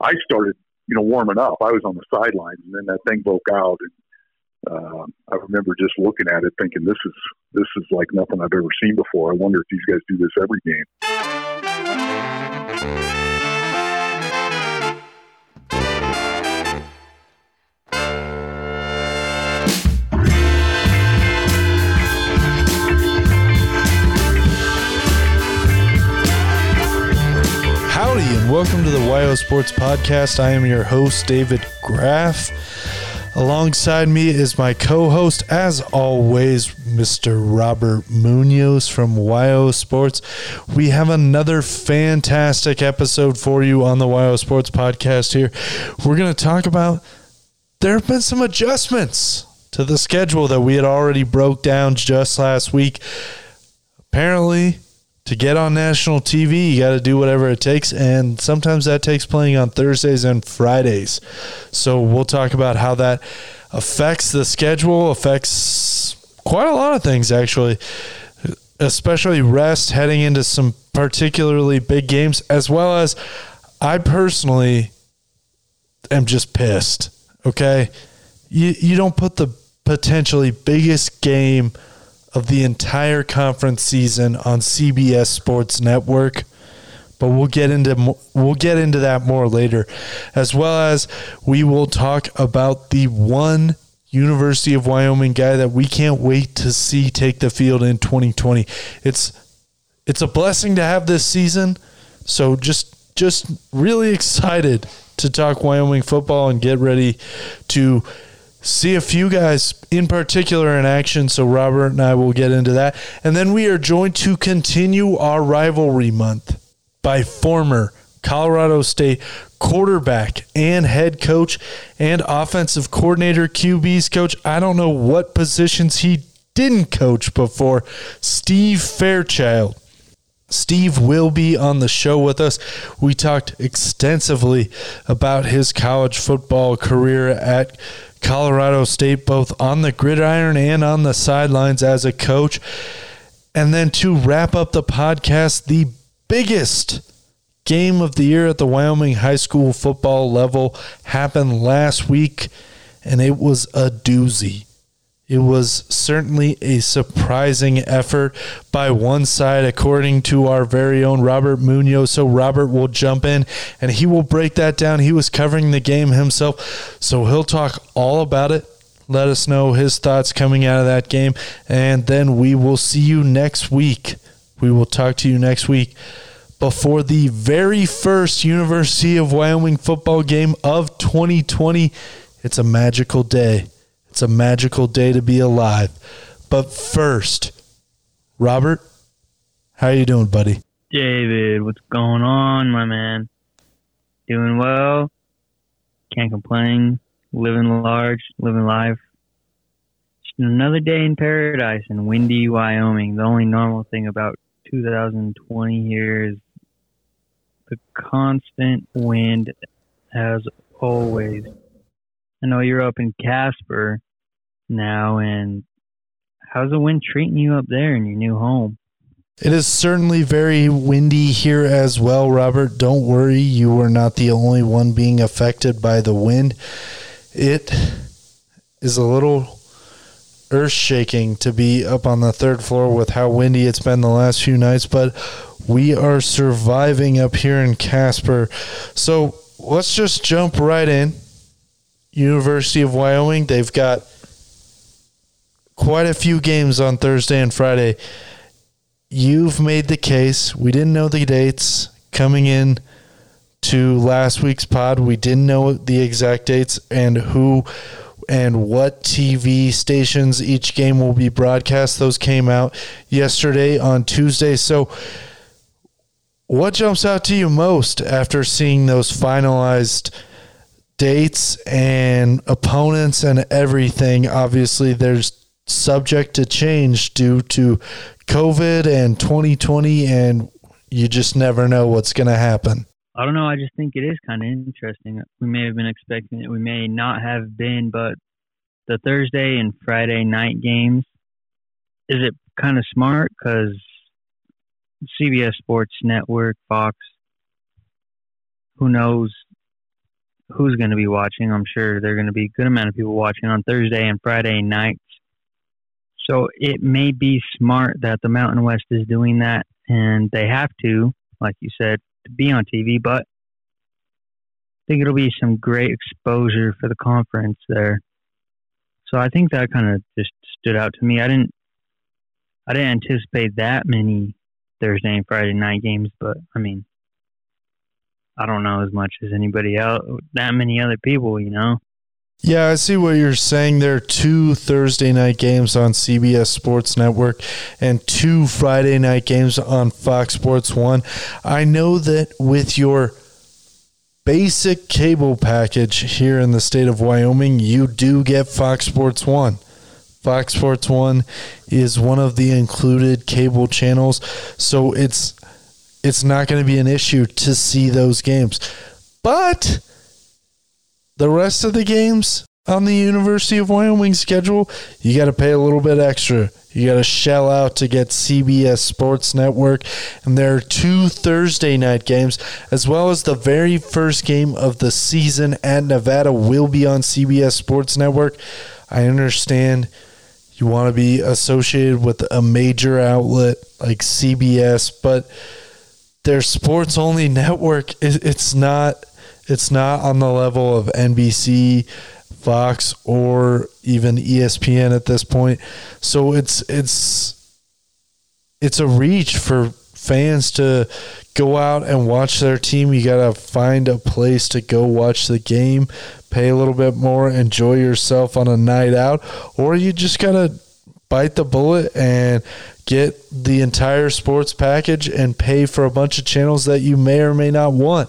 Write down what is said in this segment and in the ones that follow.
I started, you know, warming up. I was on the sidelines, and then that thing broke out, and uh, I remember just looking at it, thinking, "This is this is like nothing I've ever seen before." I wonder if these guys do this every game. And welcome to the YO Sports Podcast. I am your host, David Graff. Alongside me is my co host, as always, Mr. Robert Munoz from YO Sports. We have another fantastic episode for you on the YO Sports Podcast here. We're going to talk about there have been some adjustments to the schedule that we had already broke down just last week. Apparently, to get on national TV, you got to do whatever it takes. And sometimes that takes playing on Thursdays and Fridays. So we'll talk about how that affects the schedule, affects quite a lot of things, actually, especially rest heading into some particularly big games, as well as I personally am just pissed. Okay. You, you don't put the potentially biggest game of the entire conference season on CBS Sports Network. But we'll get into we'll get into that more later, as well as we will talk about the one University of Wyoming guy that we can't wait to see take the field in 2020. It's it's a blessing to have this season, so just just really excited to talk Wyoming football and get ready to see a few guys in particular in action. So Robert and I will get into that. And then we are joined to continue our rivalry month by former Colorado State quarterback and head coach and offensive coordinator QB's coach. I don't know what positions he didn't coach before. Steve Fairchild. Steve will be on the show with us. We talked extensively about his college football career at Colorado State, both on the gridiron and on the sidelines as a coach. And then to wrap up the podcast, the biggest game of the year at the Wyoming high school football level happened last week, and it was a doozy. It was certainly a surprising effort by one side, according to our very own Robert Munoz. So, Robert will jump in and he will break that down. He was covering the game himself, so he'll talk all about it. Let us know his thoughts coming out of that game, and then we will see you next week. We will talk to you next week before the very first University of Wyoming football game of 2020. It's a magical day. It's a magical day to be alive. But first, Robert, how are you doing, buddy? David, what's going on, my man? Doing well. Can't complain. Living large, living life. Another day in paradise in windy Wyoming. The only normal thing about 2020 here is the constant wind as always. I know you're up in Casper now, and how's the wind treating you up there in your new home? It is certainly very windy here as well, Robert. Don't worry, you are not the only one being affected by the wind. It is a little earth shaking to be up on the third floor with how windy it's been the last few nights, but we are surviving up here in Casper. So let's just jump right in. University of Wyoming, they've got quite a few games on Thursday and Friday. You've made the case. We didn't know the dates coming in to last week's pod. We didn't know the exact dates and who and what TV stations each game will be broadcast. Those came out yesterday on Tuesday. So, what jumps out to you most after seeing those finalized dates and opponents and everything? Obviously, there's subject to change due to COVID and 2020, and you just never know what's going to happen. I don't know. I just think it is kind of interesting. We may have been expecting it. We may not have been, but the Thursday and Friday night games, is it kind of smart? Because CBS Sports Network, Fox, who knows who's going to be watching. I'm sure there are going to be a good amount of people watching on Thursday and Friday nights. So it may be smart that the Mountain West is doing that, and they have to, like you said, to be on TV. But I think it'll be some great exposure for the conference there. So I think that kind of just stood out to me. I didn't, I didn't anticipate that many Thursday and Friday night games, but I mean, I don't know as much as anybody else, that many other people, you know. Yeah, I see what you're saying. There are two Thursday night games on CBS Sports Network and two Friday night games on Fox Sports 1. I know that with your basic cable package here in the state of Wyoming, you do get Fox Sports 1. Fox Sports 1 is one of the included cable channels, so it's it's not going to be an issue to see those games. But the rest of the games on the University of Wyoming schedule, you got to pay a little bit extra. You got to shell out to get CBS Sports Network. And there are two Thursday night games, as well as the very first game of the season at Nevada will be on CBS Sports Network. I understand you want to be associated with a major outlet like CBS, but their sports only network, it's not it's not on the level of NBC, Fox, or even ESPN at this point. So it's it's it's a reach for fans to go out and watch their team. You got to find a place to go watch the game, pay a little bit more, enjoy yourself on a night out, or you just got to bite the bullet and get the entire sports package and pay for a bunch of channels that you may or may not want.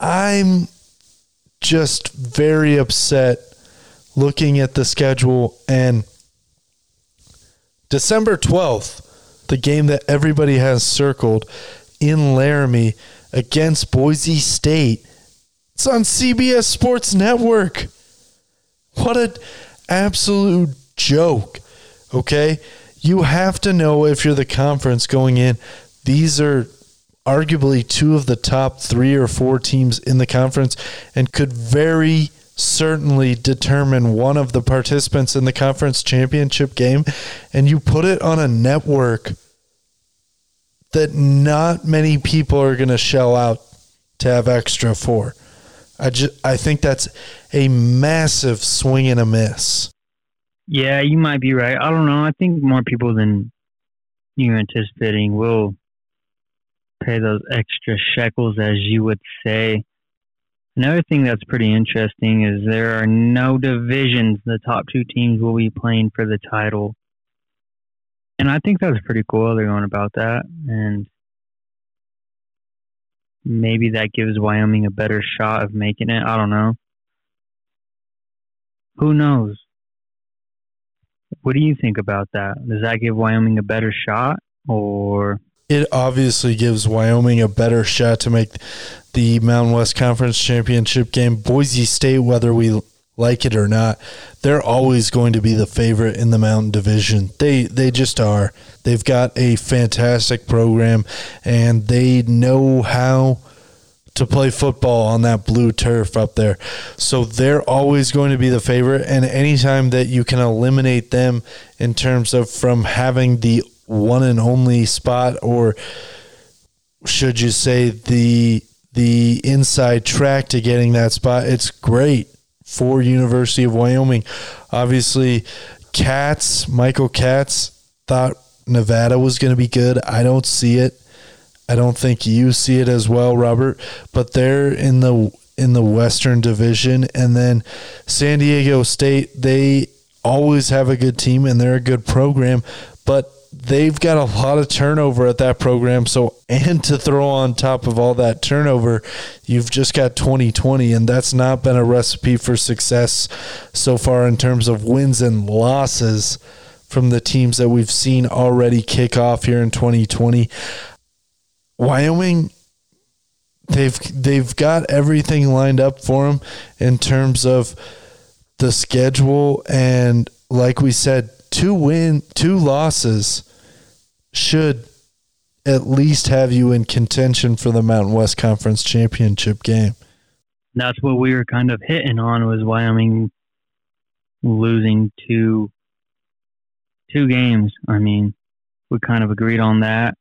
I'm just very upset looking at the schedule and December 12th, the game that everybody has circled in Laramie against Boise State. It's on CBS Sports Network. What an absolute joke. Okay? You have to know if you're the conference going in, these are arguably two of the top three or four teams in the conference and could very certainly determine one of the participants in the conference championship game. And you put it on a network that not many people are going to shell out to have extra for. I just I think that's a massive swing and a miss. Yeah, you might be right. I don't know. I think more people than you're anticipating will pay those extra shekels, as you would say. Another thing that's pretty interesting is there are no divisions. The top two teams will be playing for the title. And I think that's pretty cool. They're going about that. And maybe that gives Wyoming a better shot of making it. I don't know. Who knows? What do you think about that? Does that give Wyoming a better shot or it obviously gives Wyoming a better shot to make the Mountain West Conference Championship game. Boise State, whether we like it or not, they're always going to be the favorite in the Mountain Division. They they just are. They've got a fantastic program and they know how to play football on that blue turf up there. So they're always going to be the favorite and anytime that you can eliminate them in terms of from having the one and only spot, or should you say the the inside track to getting that spot? It's great for University of Wyoming. Obviously, Katz, Michael Katz thought Nevada was going to be good. I don't see it. I don't think you see it as well, Robert. But they're in the in the Western Division, and then San Diego State. They always have a good team and they're a good program, but they've got a lot of turnover at that program. So, and to throw on top of all that turnover, you've just got 2020, and that's not been a recipe for success so far in terms of wins and losses from the teams that we've seen already kick off here in 2020. Wyoming they've they've got everything lined up for them in terms of the schedule and like we said two win two losses should at least have you in contention for the Mountain West Conference championship game. that's what we were kind of hitting on was Wyoming losing two two games. I mean, we kind of agreed on that.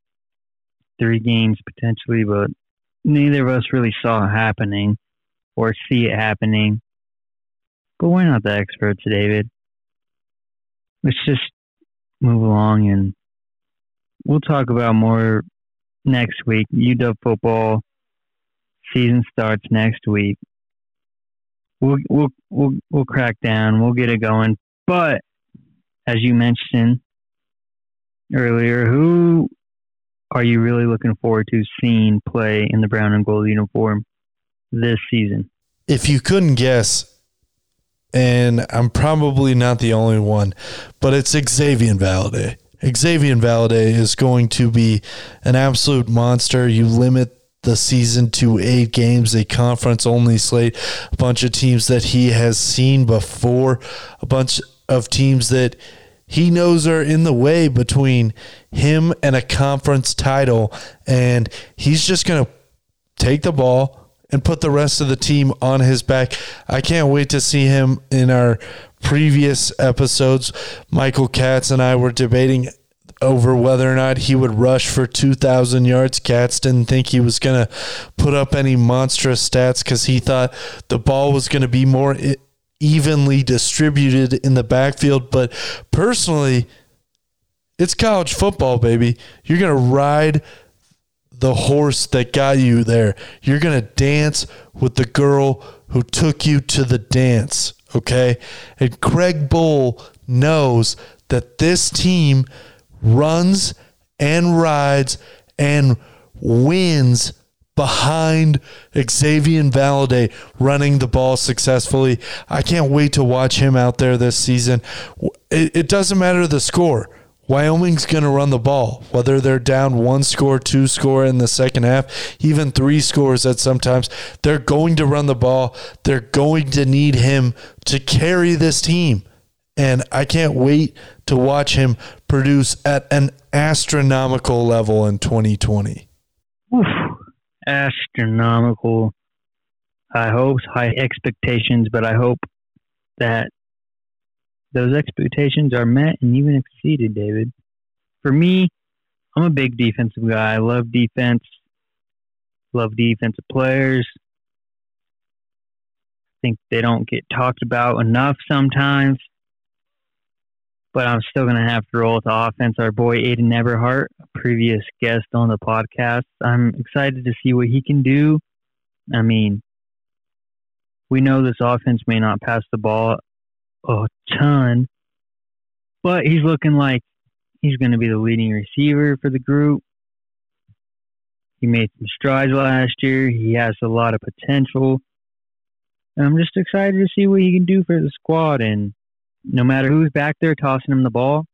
Three games potentially, but neither of us really saw it happening or see it happening. But we're not the experts, David. Let's just move along and we'll talk about more next week. UW football season starts next week. We'll we'll we'll we'll crack down. We'll get it going. But as you mentioned earlier, who are you really looking forward to seeing play in the brown and gold uniform this season? If you couldn't guess, and I'm probably not the only one, but it's Xazavian Valladay. Xazavian Valladay is going to be an absolute monster. You limit the season to eight games, a conference only slate, a bunch of teams that he has seen before, a bunch of teams that he knows are in the way between him and a conference title. And he's just going to take the ball and put the rest of the team on his back. I can't wait to see him in our previous episodes. Michael Katz and I were debating over whether or not he would rush for 2,000 yards. Katz didn't think he was going to put up any monstrous stats because he thought the ball was going to be more evenly distributed in the backfield. But personally, it's college football, baby. You're going to ride the horse that got you there. You're going to dance with the girl who took you to the dance, okay? And Craig Bohl knows that this team – runs and rides and wins behind Xazavian Valladay running the ball successfully. I can't wait to watch him out there this season. It, it doesn't matter the score. Wyoming's going to run the ball, whether they're down one score, two score in the second half, even three scores at sometimes. They're going to run the ball. They're going to need him to carry this team. And I can't wait to watch him produce at an astronomical level in 2020. Oof, astronomical high hopes, high expectations, but I hope that those expectations are met and even exceeded, David. For me, I'm a big defensive guy. I love defense, love defensive players. I think they don't get talked about enough sometimes but I'm still going to have to roll with the offense. Our boy Ayden Eberhardt, a previous guest on the podcast, I'm excited to see what he can do. I mean, we know this offense may not pass the ball a ton, but he's looking like he's going to be the leading receiver for the group. He made some strides last year. He has a lot of potential. And I'm just excited to see what he can do for the squad. And no matter who's back there tossing him the ball,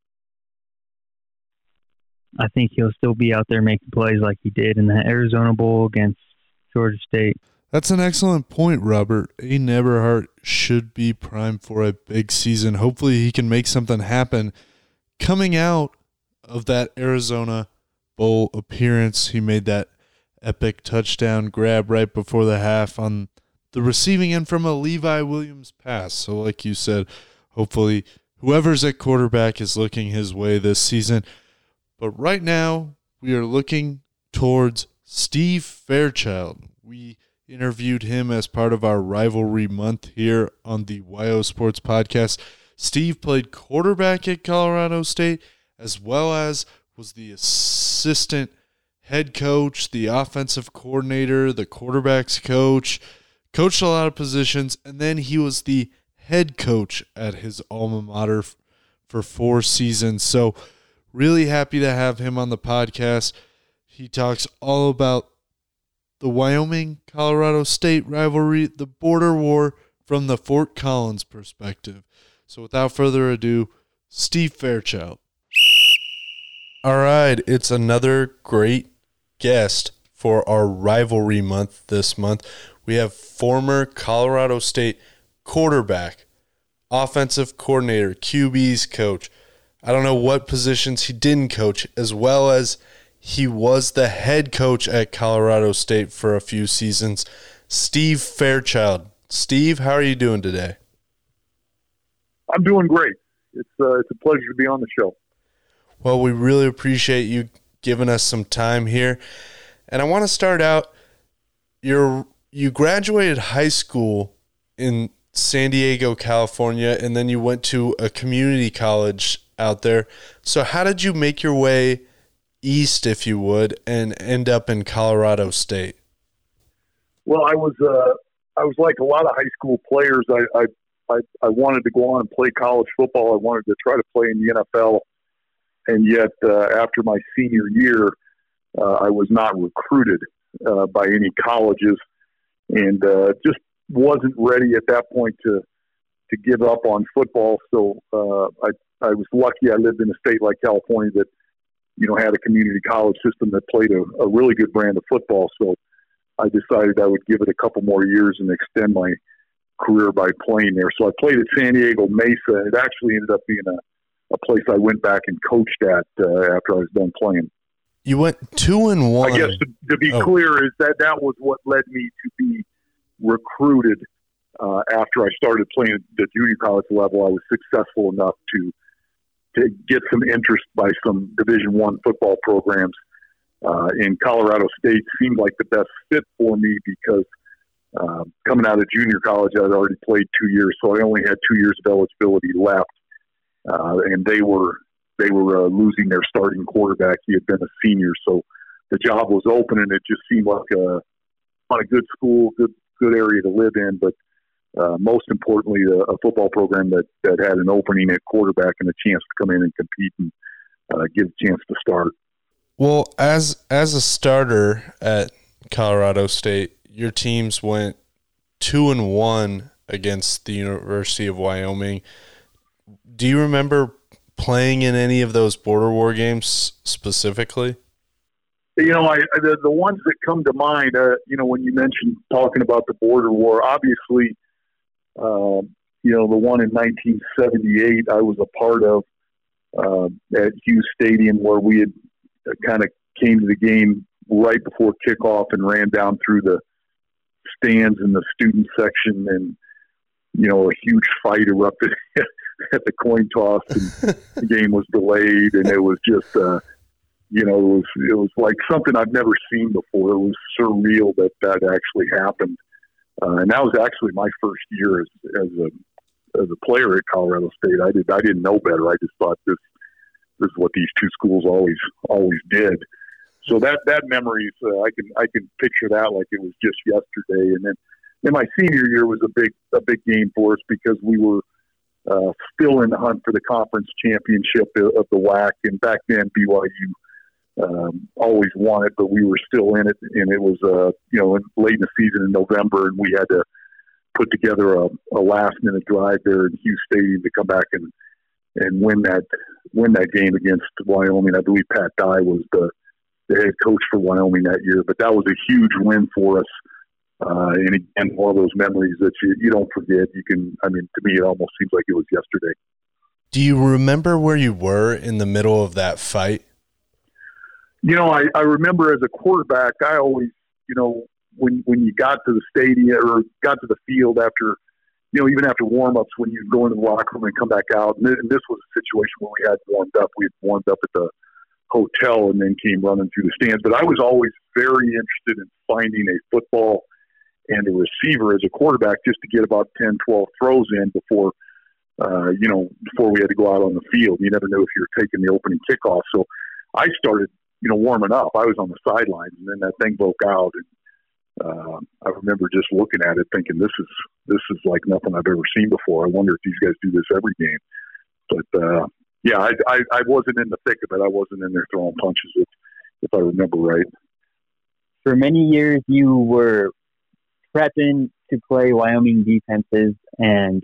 I think he'll still be out there making plays like he did in the Arizona Bowl against Georgia State. That's an excellent point, Robert. A Eberhardt should be primed for a big season. Hopefully, he can make something happen. Coming out of that Arizona Bowl appearance, he made that epic touchdown grab right before the half on the receiving end from a Levi Williams pass. So, like you said, Hopefully, whoever's at quarterback is looking his way this season. But right now, we are looking towards Steve Fairchild. We interviewed him as part of our rivalry month here on the YO Sports Podcast. Steve played quarterback at Colorado State as well as was the assistant head coach, the offensive coordinator, the quarterbacks coach, coached a lot of positions, and then he was the head coach at his alma mater for four seasons. So, really happy to have him on the podcast. He talks all about the Wyoming Colorado State rivalry, the border war from the Fort Collins perspective. So, without further ado, Steve Fairchild. All right, it's another great guest for our rivalry month this month. We have former Colorado State quarterback, offensive coordinator, QB's coach. I don't know what positions he didn't coach, as well as he was the head coach at Colorado State for a few seasons. Steve Fairchild. Steve, how are you doing today? I'm doing great. It's uh, it's a pleasure to be on the show. Well, we really appreciate you giving us some time here, and I want to start out. You're you graduated high school in San Diego, California, and then you went to a community college out there. So, how did you make your way east, if you would, and end up in Colorado State? Well, I was uh, I was like a lot of high school players. I, I I I wanted to go on and play college football. I wanted to try to play in the NFL, and yet uh, after my senior year, uh, I was not recruited uh, by any colleges, and uh, just wasn't ready at that point to to give up on football. So uh, I I was lucky. I lived in a state like California that you know had a community college system that played a, a really good brand of football. So I decided I would give it a couple more years and extend my career by playing there. So I played at San Diego Mesa, it actually ended up being a, a place I went back and coached at uh, after I was done playing. You went two and one. I guess to, to be oh. clear is that that was what led me to be recruited uh, after I started playing at the junior college level. I was successful enough to to get some interest by some Division One football programs uh, in Colorado State. Seemed like the best fit for me because uh, coming out of junior college, I had already played two years, so I only had two years of eligibility left, uh, and they were they were uh, losing their starting quarterback. He had been a senior, so the job was open, and it just seemed like a on a good school, good good area to live in, but uh, most importantly, a, a, football program that, that had an opening at quarterback and a chance to come in and compete and uh, give a chance to start. Well, as as a starter at Colorado State, your teams went two and one against the University of Wyoming. Do you remember playing in any of those border war games specifically? You know, I the, the ones that come to mind, uh, you know, when you mentioned talking about the border war, obviously, uh, you know, the one in 1978 I was a part of uh, at Hughes Stadium where we had uh, kind of came to the game right before kickoff and ran down through the stands in the student section and you know a huge fight erupted at the coin toss and the game was delayed and it was just uh you know, it was it was like something I've never seen before. It was surreal that that actually happened, uh, and that was actually my first year as as a as a player at Colorado State. I did I didn't know better. I just thought this this is what these two schools always always did. So that that memories uh, I can I can picture that like it was just yesterday. And then then my senior year was a big a big game for us because we were uh, still in the hunt for the conference championship of the WAC, and back then BYU um, always won it, but we were still in it, and it was uh, you know late in the season in November, and we had to put together a, a last minute drive there in Hughes Stadium to come back and and win that win that game against Wyoming. I believe Pat Dye was the the head coach for Wyoming that year, but that was a huge win for us. Uh, and again, one of those memories that you, you don't forget. You can, I mean, to me, it almost seems like it was yesterday. Do you remember where you were in the middle of that fight? You know, I, I remember as a quarterback, I always, you know, when when you got to the stadium or got to the field after, you know, even after warm ups, when you go into the locker room and come back out, and, and this was a situation where we had warmed up. We had warmed up at the hotel and then came running through the stands. But I was always very interested in finding a football and a receiver as a quarterback just to get about 10, 12 throws in before, uh, you know, before we had to go out on the field. You never knew if you were taking the opening kickoff. So I started you know, warming up. I was on the sidelines, and then that thing broke out, and uh, I remember just looking at it, thinking, "This is this is like nothing I've ever seen before." I wonder if these guys do this every game. But uh, yeah, I, I, I wasn't in the thick of it. I wasn't in there throwing punches, if, if I remember right. For many years, you were prepping to play Wyoming defenses, and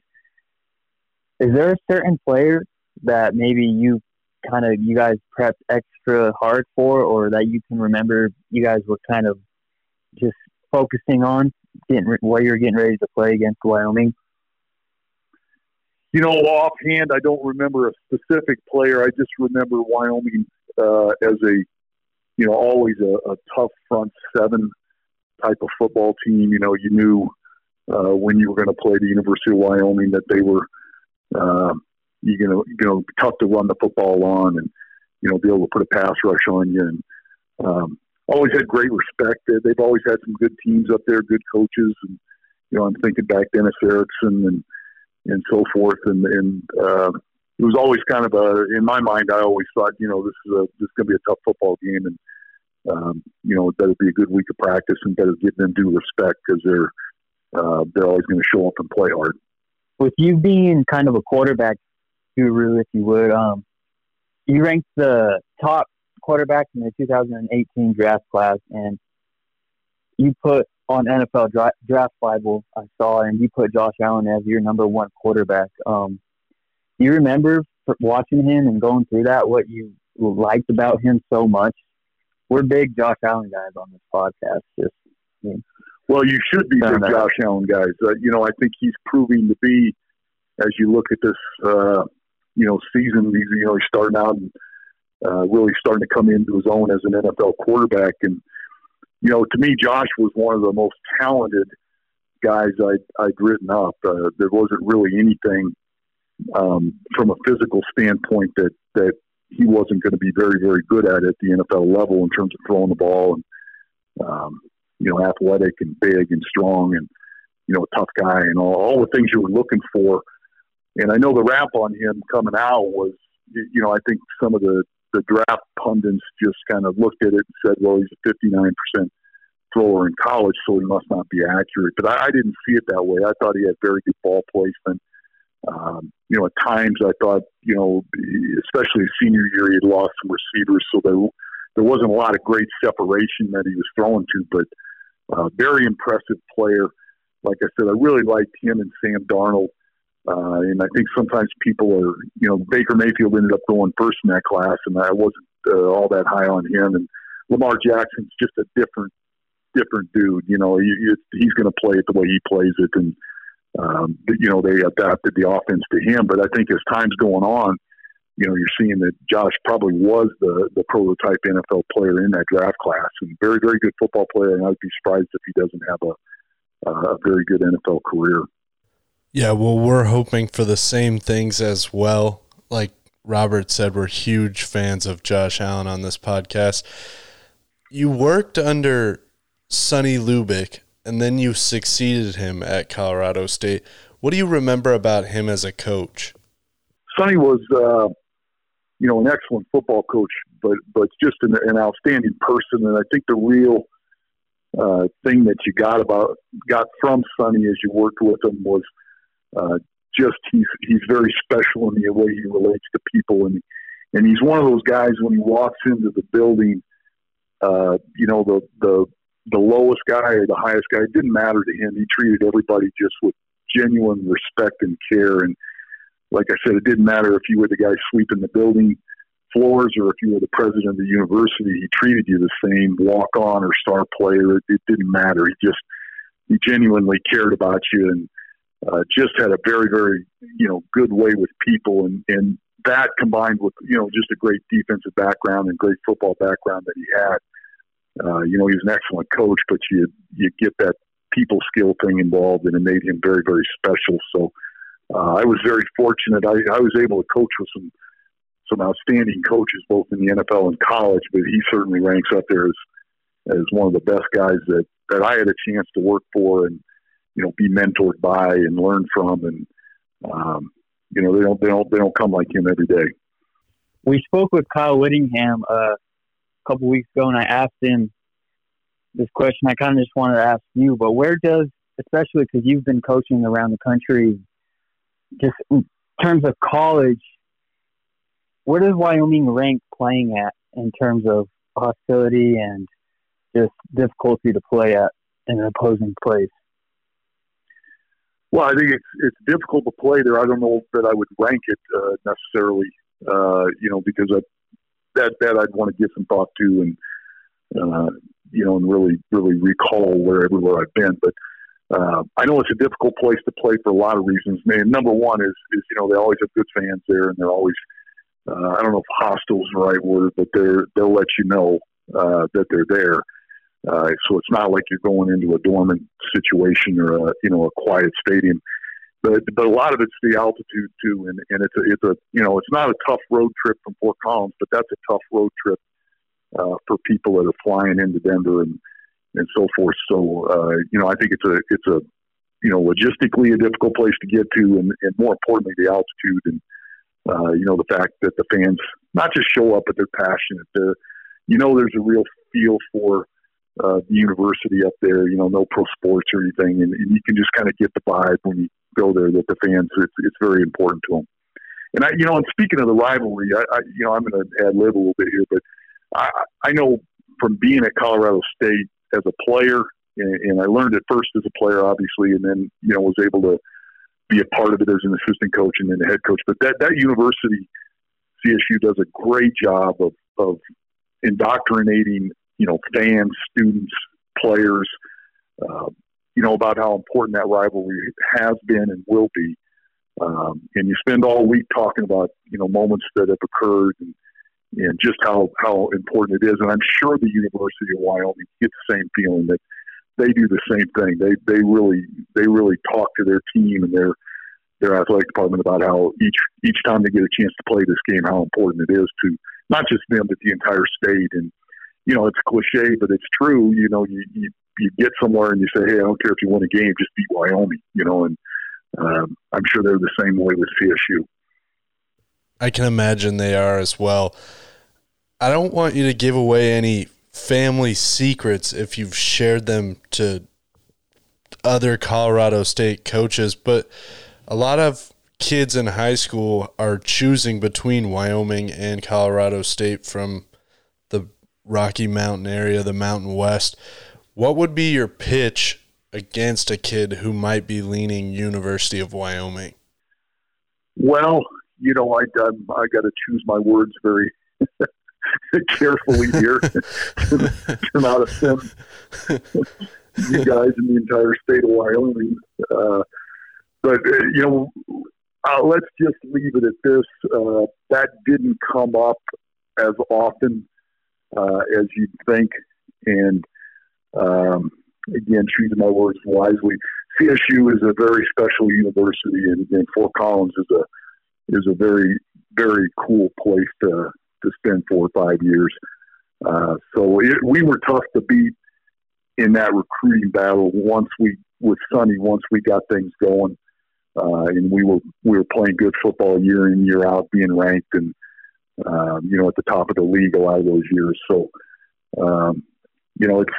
is there a certain player that maybe you kind of you guys prepped extra hard for, or that you can remember you guys were kind of just focusing on getting while you're getting ready to play against Wyoming? You know, offhand, I don't remember a specific player. I just remember Wyoming uh, as a, you know, always a, a tough front seven type of football team. You know, you knew uh, when you were going to play the University of Wyoming that they were, uh, you know, you know, tough to run the football on, and you know, be able to put a pass rush on you. And um, always had great respect. They've always had some good teams up there, good coaches, and you know, I'm thinking back Dennis Erickson and and so forth, and and uh, it was always kind of a in my mind. I always thought, you know, this is a this is going to be a tough football game, and um, you know, it better be a good week of practice and better give them due respect because they're uh, they're always going to show up and play hard. With you being kind of a quarterback guru, if you would, um, you ranked the top quarterbacks in the 2018 draft class, and you put on NFL Draft, draft Bible, I saw, and you put Josh Allen as your number one quarterback. Um, do you remember watching him and going through that, what you liked about him so much? We're big Josh Allen guys on this podcast. Just I mean, well, you should be big Josh Allen guys. Uh, you know, I think he's proving to be, as you look at this, uh, you know, season. He's you know he's starting out and uh, really starting to come into his own as an NFL quarterback. And you know, to me, Josh was one of the most talented guys I'd, I'd written up. Uh, there wasn't really anything um, from a physical standpoint that that he wasn't going to be very very good at at the NFL level in terms of throwing the ball and um, you know athletic and big and strong and you know a tough guy and all, all the things you were looking for. And I know the rap on him coming out was you know I think some of the the draft pundits just kind of looked at it and said, well, he's a 59% thrower in college, so he must not be accurate. But I, I didn't see it that way. I thought he had very good ball placement. Um, you know, at times I thought, you know, especially his senior year, he had lost some receivers, so there there wasn't a lot of great separation that he was throwing to. But uh, very impressive player. Like I said, I really liked him and Sam Darnold. Uh, and I think sometimes people are, you know, Baker Mayfield ended up going first in that class, and I wasn't uh, all that high on him. And Lamar Jackson's just a different, different dude. You know, he, he's going to play it the way he plays it, and um, you know they adapted the offense to him. But I think as time's going on, you know, you're seeing that Josh probably was the the prototype NFL player in that draft class, and very, very good football player. And I'd be surprised if he doesn't have a, a very good NFL career. Yeah, well, we're hoping for the same things as well. Like Robert said, we're huge fans of Josh Allen on this podcast. You worked under Sonny Lubick, and then you succeeded him at Colorado State. What do you remember about him as a coach? Sonny was, uh, you know, an excellent football coach, but but just an, an outstanding person. And I think the real uh, thing that you got about got from Sonny as you worked with him was – uh, just he's he's very special in the way he relates to people, and and he's one of those guys when he walks into the building, uh, you know the the the lowest guy or the highest guy, it didn't matter to him. He treated everybody just with genuine respect and care. And like I said, it didn't matter if you were the guy sweeping the building floors or if you were the president of the university. He treated you the same, walk on or star player. It, it didn't matter. He just he genuinely cared about you and uh, just had a very, very, you know, good way with people, and and that combined with you know just a great defensive background and great football background that he had. Uh, you know, he's an excellent coach, but you you get that people skill thing involved, and it made him very, very special. So uh, I was very fortunate. I, I was able to coach with some some outstanding coaches, both in the NFL and college. But he certainly ranks up there as as one of the best guys that that I had a chance to work for, and you know, be mentored by and learn from. And, um, you know, they don't, they don't, they don't come like him every day. We spoke with Kyle Whittingham uh, a couple weeks ago, and I asked him this question. I kind of just wanted to ask you, but where does, especially because you've been coaching around the country, just in terms of college, where does Wyoming rank playing at in terms of hostility and just difficulty to play at in an opposing place? Well, I think it's it's difficult to play there. I don't know that I would rank it uh, necessarily, uh, you know, because I, that that I'd want to give some thought to and uh, you know and really really recall where everywhere I've been. But uh, I know it's a difficult place to play for a lot of reasons. Man, number one is is you know they always have good fans there, and they're always uh, I don't know if hostile is the right word, but they're they'll let you know uh, that they're there. Uh, so it's not like you're going into a dormant situation or a you know a quiet stadium. But but a lot of it's the altitude too, and and it's a it's a you know it's not a tough road trip from Fort Collins, but that's a tough road trip uh, for people that are flying into Denver and and so forth. So uh, you know I think it's a it's a you know logistically a difficult place to get to, and, and more importantly the altitude and uh, you know the fact that the fans not just show up but they're passionate. They're, you know there's a real feel for uh, the university up there. You know, no pro sports or anything, and, and you can just kind of get the vibe when you go there that the fans it's it's very important to them. And I, you know, and speaking of the rivalry, I, I you know, I'm going to add live a little bit here, but I, I know from being at Colorado State as a player, and, and I learned it first as a player, obviously, and then you know was able to be a part of it as an assistant coach and then the head coach. But that that university, CSU, does a great job of of indoctrinating you know, fans, students, players, uh, you know, about how important that rivalry has been and will be. Um, and you spend all week talking about, you know, moments that have occurred and, and just how, how important it is. And I'm sure the University of Wyoming gets the same feeling that they do the same thing. They, they really, they really talk to their team and their, their athletic department about how each, each time they get a chance to play this game, how important it is to not just them, but the entire state. And, you know, it's cliche, but it's true. You know, you, you, you get somewhere and you say, hey, I don't care if you win a game, just beat Wyoming, you know, and um, I'm sure they're the same way with CSU. I can imagine they are as well. I don't want you to give away any family secrets if you've shared them to other Colorado State coaches, but a lot of kids in high school are choosing between Wyoming and Colorado State from Rocky Mountain area, the Mountain West. What would be your pitch against a kid who might be leaning University of Wyoming? Well, you know, I I, I got to choose my words very carefully here to not offend you guys in the entire state of Wyoming. Uh, but uh, you know, uh, let's just leave it at this. Uh, that didn't come up as often uh, as you'd think. And um, again, choosing my words wisely. CSU is a very special university, and, and Fort Collins is a is a very very cool place to to spend four or five years. Uh, so it, we were tough to beat in that recruiting battle once we with Sonny once we got things going, uh, and we were we were playing good football year in year out, being ranked and um, you know, at the top of the league a lot of those years. So, um, you know, it's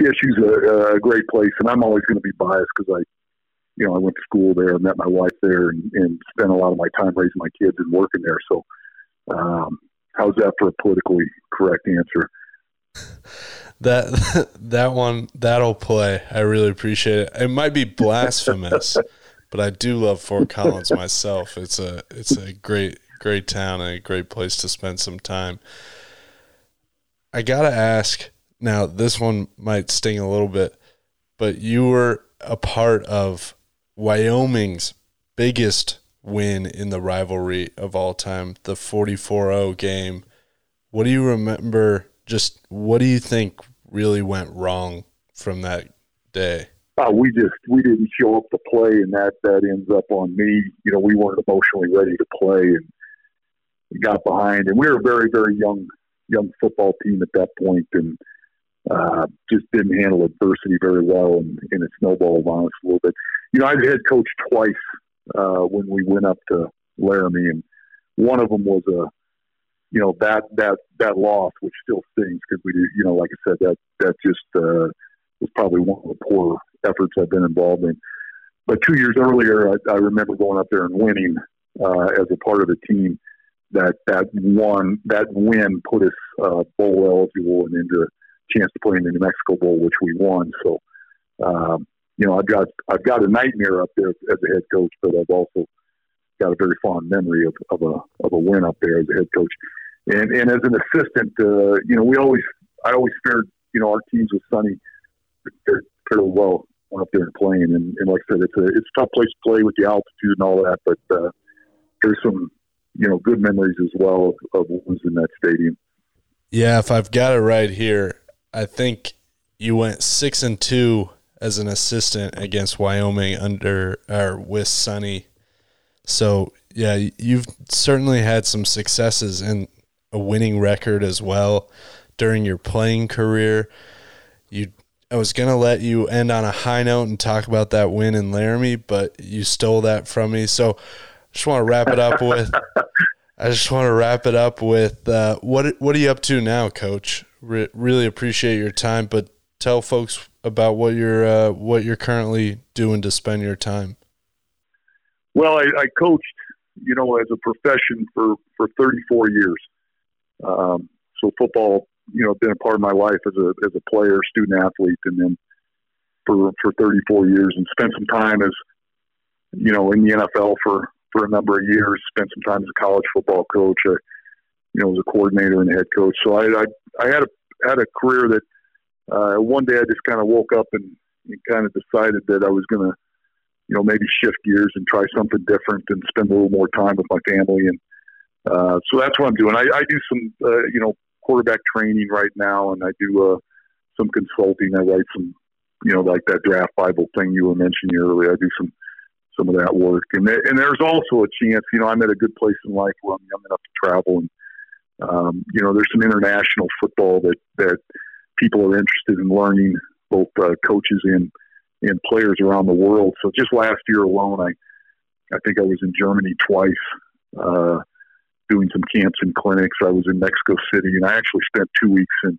CSU's a, a great place, and I'm always going to be biased because I, you know, I went to school there, met my wife there, and, and spent a lot of my time raising my kids and working there. So, um, how's that for a politically correct answer? That that one that'll play. I really appreciate it. It might be blasphemous, but I do love Fort Collins myself. It's a it's a great great town and a great place to spend some time. I got to ask now, this one might sting a little bit, but you were a part of Wyoming's biggest win in the rivalry of all time, the 44 0 game. What do you remember? Just what do you think really went wrong from that day? Uh, we just we didn't show up to play, and that that ends up on me. You know, we weren't emotionally ready to play, and got behind, and we were a very, very young, young football team at that point, and uh, just didn't handle adversity very well, and, and it snowballed on us a little bit. You know, I've head coached twice uh, when we went up to Laramie, and one of them was a, you know, that that that loss, which still stings because we, you know, like I said, that that just uh, was probably one of the poor efforts I've been involved in. But two years earlier, I, I remember going up there and winning uh, as a part of the team that that one that win put us uh, bowl eligible and into a chance to play in the New Mexico Bowl, which we won. So, um, you know, I've got I've got a nightmare up there as a head coach, but I've also got a very fond memory of, of a of a win up there as a head coach. And and as an assistant, uh, you know, we always I always feared you know our teams with Sonny fairly well up there and playing. And, and like I said, it's a it's a tough place to play with the altitude and all that, but uh, there's some you know, good memories as well of, of what was in that stadium. Yeah, if I've got it right here, I think you went six and two as an assistant against Wyoming under or with Sonny. So yeah, you've certainly had some successes and a winning record as well during your playing career. You I was gonna let you end on a high note and talk about that win in Laramie, but you stole that from me. So just want to wrap it up with I just want to wrap it up with uh, what what are you up to now, Coach? Re- really appreciate your time, but tell folks about what you're uh, what you're currently doing to spend your time. Well, I, I coached, you know, as a profession for for 34 years. Um, so football, you know, been a part of my life as a as a player, student athlete, and then for for 34 years, and spent some time as you know in the NFL for for a number of years. Spent some time as a college football coach. I, you know, was a coordinator and head coach. So I I, I had a had a career that uh, one day I just kind of woke up and, and kind of decided that I was going to, you know, maybe shift gears and try something different and spend a little more time with my family. And uh, so that's what I'm doing. I, I do some, uh, you know, quarterback training right now, and I do uh, some consulting. I write some, you know, like that draft Bible thing you were mentioning earlier. I do some some of that work, and there, and there's also a chance. You know, I'm at a good place in life where I'm young enough to travel, and um, you know, there's some international football that that people are interested in learning, both uh, coaches and and players around the world. So just last year alone, I I think I was in Germany twice. Uh, doing some camps and clinics. I was in Mexico City, and I actually spent two weeks in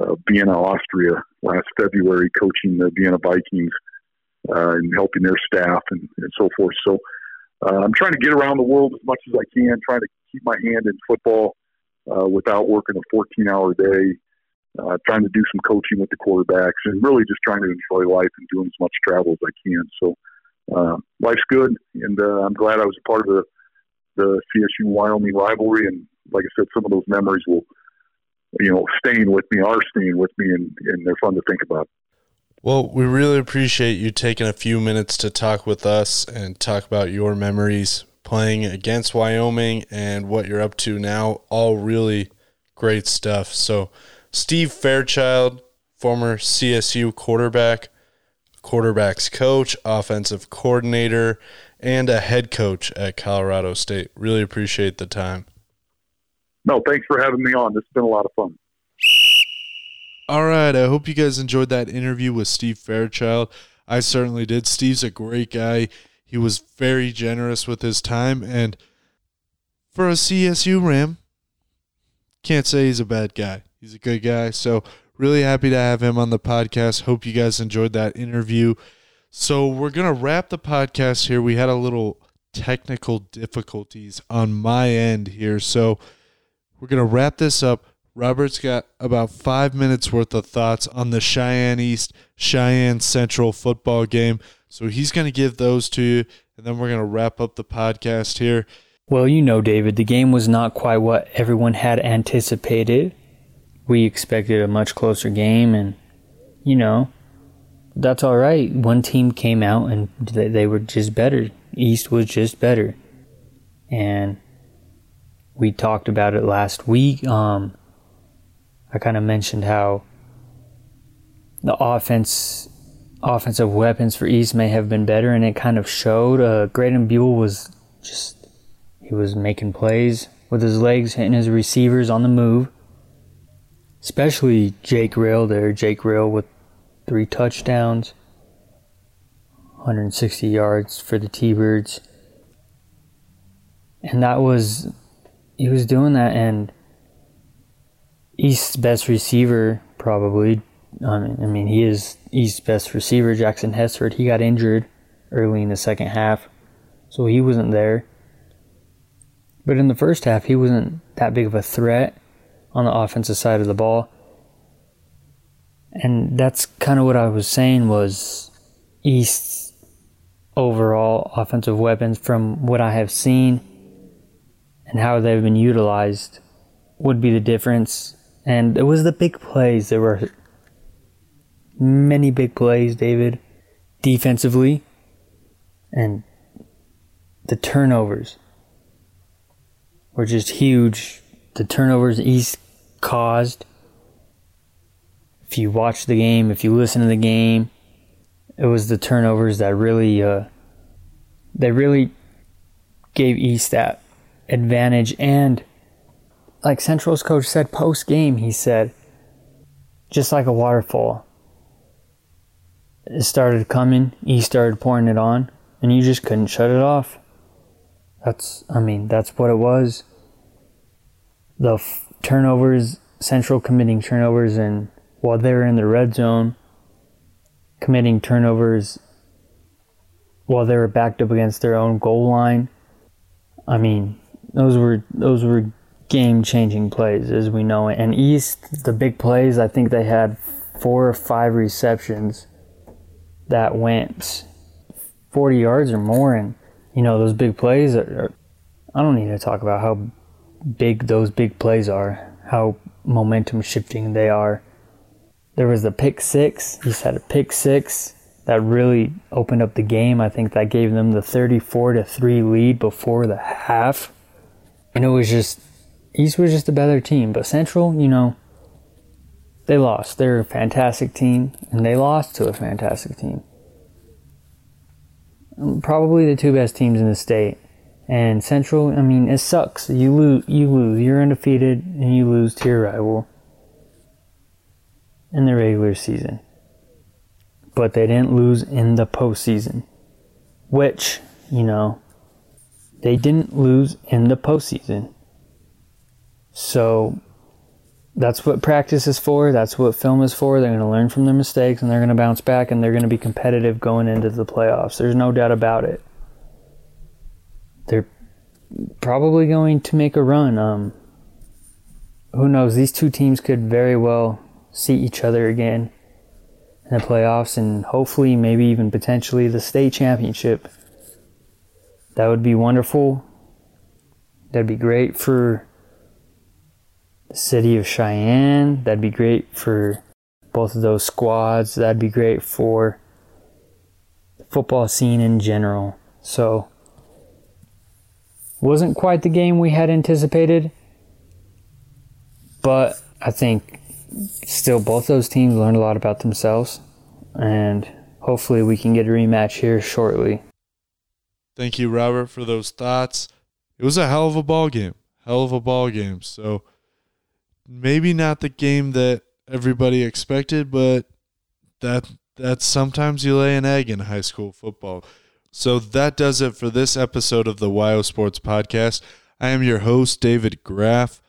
uh, Vienna, Austria, last February, coaching the Vienna Vikings uh, and helping their staff and, and so forth. So uh, I'm trying to get around the world as much as I can, trying to keep my hand in football uh, without working a 14-hour day. Uh, trying to do some coaching with the quarterbacks and really just trying to enjoy life and doing as much travel as I can. So uh, life's good, and uh, I'm glad I was a part of the the CSU Wyoming rivalry. And like I said, some of those memories will, you know, staying with me, are staying with me, and, and they're fun to think about. Well, we really appreciate you taking a few minutes to talk with us and talk about your memories playing against Wyoming and what you're up to now. All really great stuff. So, Steve Fairchild, former CSU quarterback, quarterbacks coach, offensive coordinator, and a head coach at Colorado State. Really appreciate the time. No, thanks for having me on. This has been a lot of fun. All right. I hope you guys enjoyed that interview with Steve Fairchild. I certainly did. Steve's a great guy. He was very generous with his time. And for a CSU Ram, can't say he's a bad guy. He's a good guy. So, really happy to have him on the podcast. Hope you guys enjoyed that interview. So we're going to wrap the podcast here. We had a little technical difficulties on my end here. So we're going to wrap this up. Robert's got about five minutes worth of thoughts on the Cheyenne East, Cheyenne Central football game. So he's going to give those to you, and then we're going to wrap up the podcast here. Well, you know, David, the game was not quite what everyone had anticipated. We expected a much closer game, and, you know, that's all right. One team came out and they, were just better. East was just better. And we talked about it last week. Um, I kind of mentioned how the offense, offensive weapons for East may have been better, and it kind of showed. Uh, Graydon Buell was just he was making plays with his legs, hitting his receivers on the move. Especially Jake Rail there. Jake Rail with three touchdowns, 160 yards for the T Birds. And that was, he was doing that, and East's best receiver, probably. I mean, I mean, he is East's best receiver, Jackson Hesford. He got injured early in the second half, so he wasn't there. But in the first half, he wasn't that big of a threat on the offensive side of the ball and that's kind of what I was saying was East's overall offensive weapons from what I have seen and how they've been utilized would be the difference. And it was the big plays. There were many big plays, David, defensively, and the turnovers were just huge. The turnovers East caused if you watch the game, if you listen to the game, it was the turnovers that really uh, they really gave East that advantage and like Central's coach said post game, he said, just like a waterfall. It started coming, East started pouring it on, and you just couldn't shut it off. That's, I mean, that's what it was. The f- turnovers, Central committing turnovers, and while they were in the red zone, committing turnovers while they were backed up against their own goal line. I mean, those were those were game changing plays as we know it. And East, the big plays, I think they had four or five receptions that went 40 yards or more. And, you know, those big plays are, I don't need to talk about how big those big plays are, how momentum shifting they are. There was the pick six. He had a pick six that really opened up the game. I think that gave them the 34 to 3 lead before the half. And it was just East was just a better team, but Central, you know, they lost. They're a fantastic team, and they lost to a fantastic team. Um, probably the two best teams in the state. And Central, I mean, it sucks. You lose, you lose. You're undefeated, and you lose to your rival in the regular season. But they didn't lose in the postseason, which, you know, they didn't lose in the postseason. So that's what practice is for. That's what film is for. They're going to learn from their mistakes and they're going to bounce back and they're going to be competitive going into the playoffs. There's no doubt about it. They're probably going to make a run. Um, who knows? These two teams could very well see each other again in the playoffs and hopefully, maybe even potentially the state championship. That would be wonderful. That'd be great for city of Cheyenne. That'd be great for both of those squads. That'd be great for the football scene in general. So, wasn't quite the game we had anticipated, but I think still both those teams learned a lot about themselves, and hopefully we can get a rematch here shortly. Thank you, Robert, for those thoughts. It was a hell of a ball game. Hell of a ball game. So maybe not the game that everybody expected, but that that's sometimes you lay an egg in high school football. So that does it for this episode of the WYO Sports Podcast. I am your host, David Graff.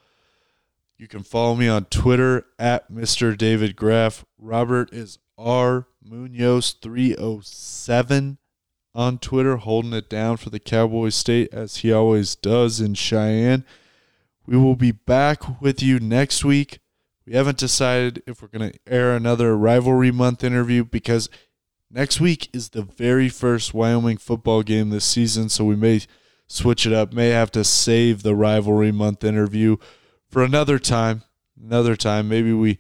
You can follow me on Twitter at Mr. David Graff. Robert is R Munoz 307 on Twitter, holding it down for the Cowboy State as he always does in Cheyenne. We will be back with you next week. We haven't decided if we're going to air another rivalry month interview because next week is the very first Wyoming football game this season, so we may switch it up, may have to save the rivalry month interview for another time. Another time, maybe we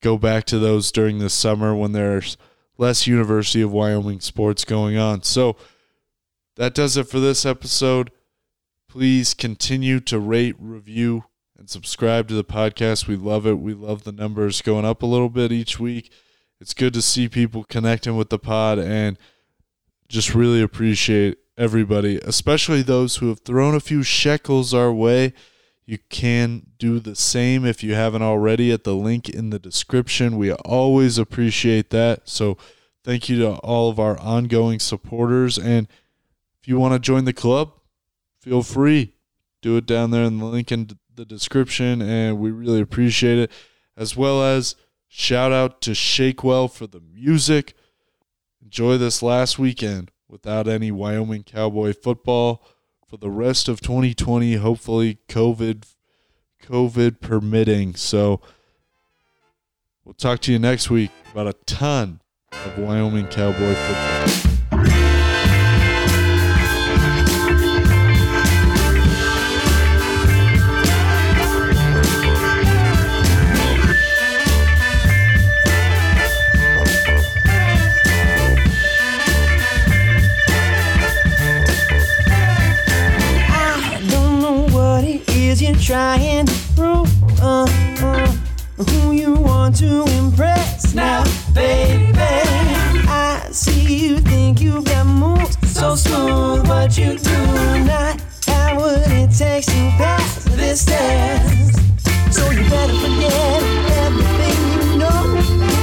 go back to those during the summer when there's less University of Wyoming sports going on. So that does it for this episode. Please continue to rate, review, and subscribe to the podcast. We love it. We love the numbers going up a little bit each week. It's good to see people connecting with the pod and just really appreciate everybody, especially those who have thrown a few shekels our way. You can do the same if you haven't already at the link in the description. We always appreciate that. So, thank you to all of our ongoing supporters. And if you want to join the club, feel free. Do it down there in the link in the description, and we really appreciate it. As well as shout out to Shakewell for the music. Enjoy this last weekend without any Wyoming Cowboy football for the rest of 2020. Hopefully, COVID, COVID permitting. So we'll talk to you next week about a ton of Wyoming Cowboy football. is you trying to prove uh, uh, who you want to impress now, baby? I see you think you've got moves so smooth, but you do not have what it takes to pass this test. So you better forget everything you know.